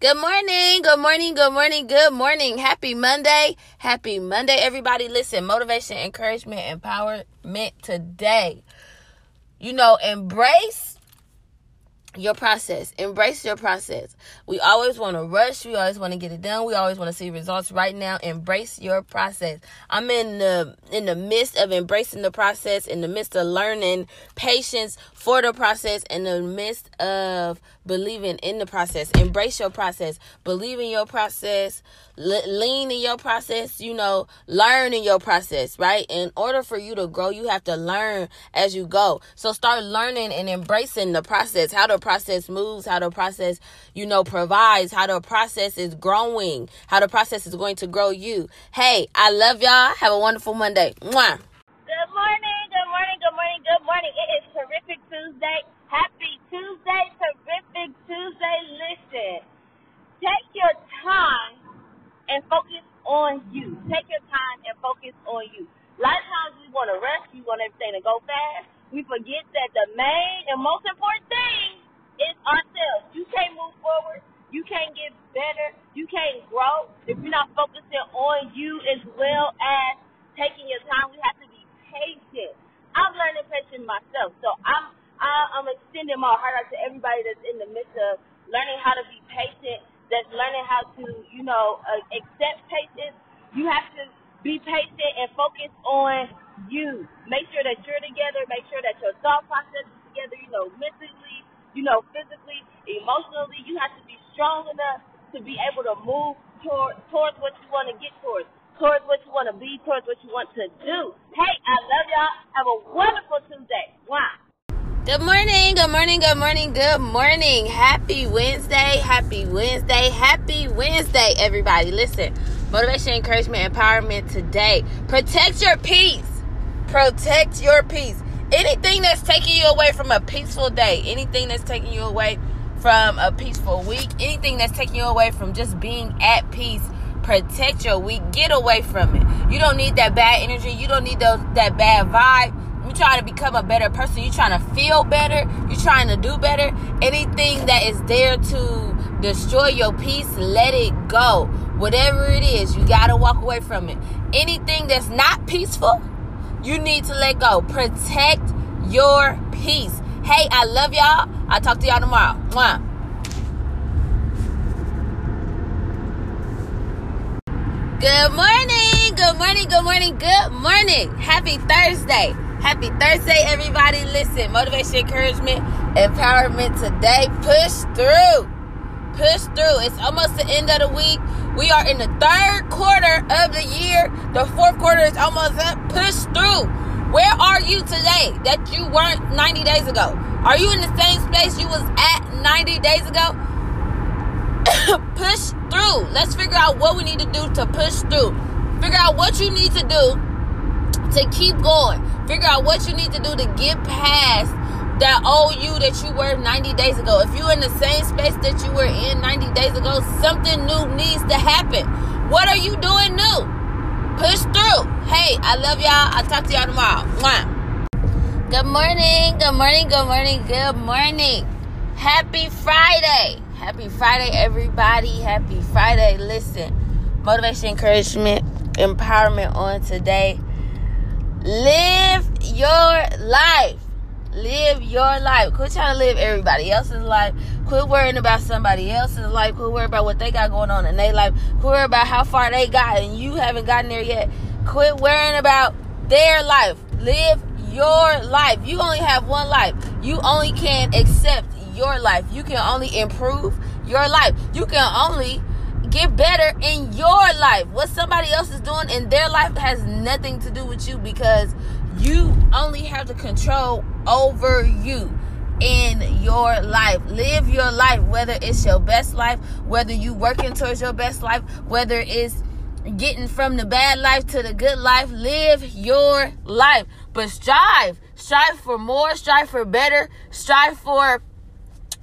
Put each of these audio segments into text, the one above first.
Good morning, good morning, good morning, good morning. Happy Monday. Happy Monday, everybody. Listen, motivation, encouragement, empowerment today. You know, embrace your process. Embrace your process. We always want to rush. We always want to get it done. We always want to see results right now. Embrace your process. I'm in the in the midst of embracing the process, in the midst of learning patience for the process, in the midst of believing in the process. Embrace your process. Believe in your process. lean in your process. You know, learn in your process, right? In order for you to grow, you have to learn as you go. So start learning and embracing the process. How process moves, how the process, you know, provides, how the process is growing, how the process is going to grow you. Hey, I love y'all. Have a wonderful Monday. Mwah. Good morning, good morning, good morning, good morning. It is terrific Tuesday. Happy Tuesday, terrific Tuesday. Listen, take your time and focus on you. Take your time and focus on you. A lot of times we want to rush, we want everything to go fast. We forget that the main and most important thing is ourselves. You can't move forward. You can't get better. You can't grow if you're not focusing on you as well as taking your time. We have to be patient. I'm learning patience myself, so I'm I'm extending my heart out to everybody that's in the midst of learning how to be patient. That's learning how to, you know, uh, accept patience. You have to be patient and focus on you. Make sure that you're together. Make sure that your thought process is together. You know, mentally, you know, physically, emotionally. You have to strong enough to be able to move toward, towards what you want to get towards, towards what you want to be, towards what you want to do. Hey, I love y'all. Have a wonderful Tuesday. Wow. Good morning, good morning, good morning, good morning. Happy Wednesday, happy Wednesday, happy Wednesday, everybody. Listen, motivation, encouragement, empowerment today. Protect your peace. Protect your peace anything that's taking you away from a peaceful day, anything that's taking you away from a peaceful week, anything that's taking you away from just being at peace, protect your week. Get away from it. You don't need that bad energy. You don't need those that bad vibe. You're trying to become a better person. You're trying to feel better. You're trying to do better. Anything that is there to destroy your peace, let it go. Whatever it is, you got to walk away from it. Anything that's not peaceful, you need to let go. Protect your peace. Hey, I love y'all. I'll talk to y'all tomorrow. Mwah. Good morning. Good morning. Good morning. Good morning. Happy Thursday. Happy Thursday, everybody. Listen, motivation, encouragement, empowerment today. Push through. Push through. It's almost the end of the week. We are in the third quarter of the year. The fourth quarter is almost up. Push through. Where are you today that you weren't 90 days ago? Are you in the same space you was at 90 days ago? push through. Let's figure out what we need to do to push through. Figure out what you need to do to keep going. Figure out what you need to do to get past that old you that you were 90 days ago. If you're in the same space that you were in 90 days ago, something new needs to happen. What are you doing new? Push through. Hey, I love y'all. I'll talk to y'all tomorrow. Mwah. Good morning. Good morning. Good morning. Good morning. Happy Friday. Happy Friday, everybody. Happy Friday. Listen, motivation, encouragement, empowerment on today. Live your life. Live your life. Quit trying to live everybody else's life. Quit worrying about somebody else's life. Quit worrying about what they got going on in their life. Quit worrying about how far they got and you haven't gotten there yet. Quit worrying about their life. Live your life. You only have one life. You only can accept your life. You can only improve your life. You can only get better in your life. What somebody else is doing in their life has nothing to do with you because you only have the control over you in your life. Live your life, whether it's your best life, whether you working towards your best life, whether it's getting from the bad life to the good life. Live your life. But strive. Strive for more, strive for better, strive for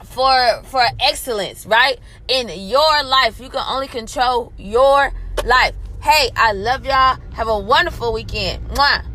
for for excellence, right? In your life. You can only control your life. Hey, I love y'all. Have a wonderful weekend. Mwah.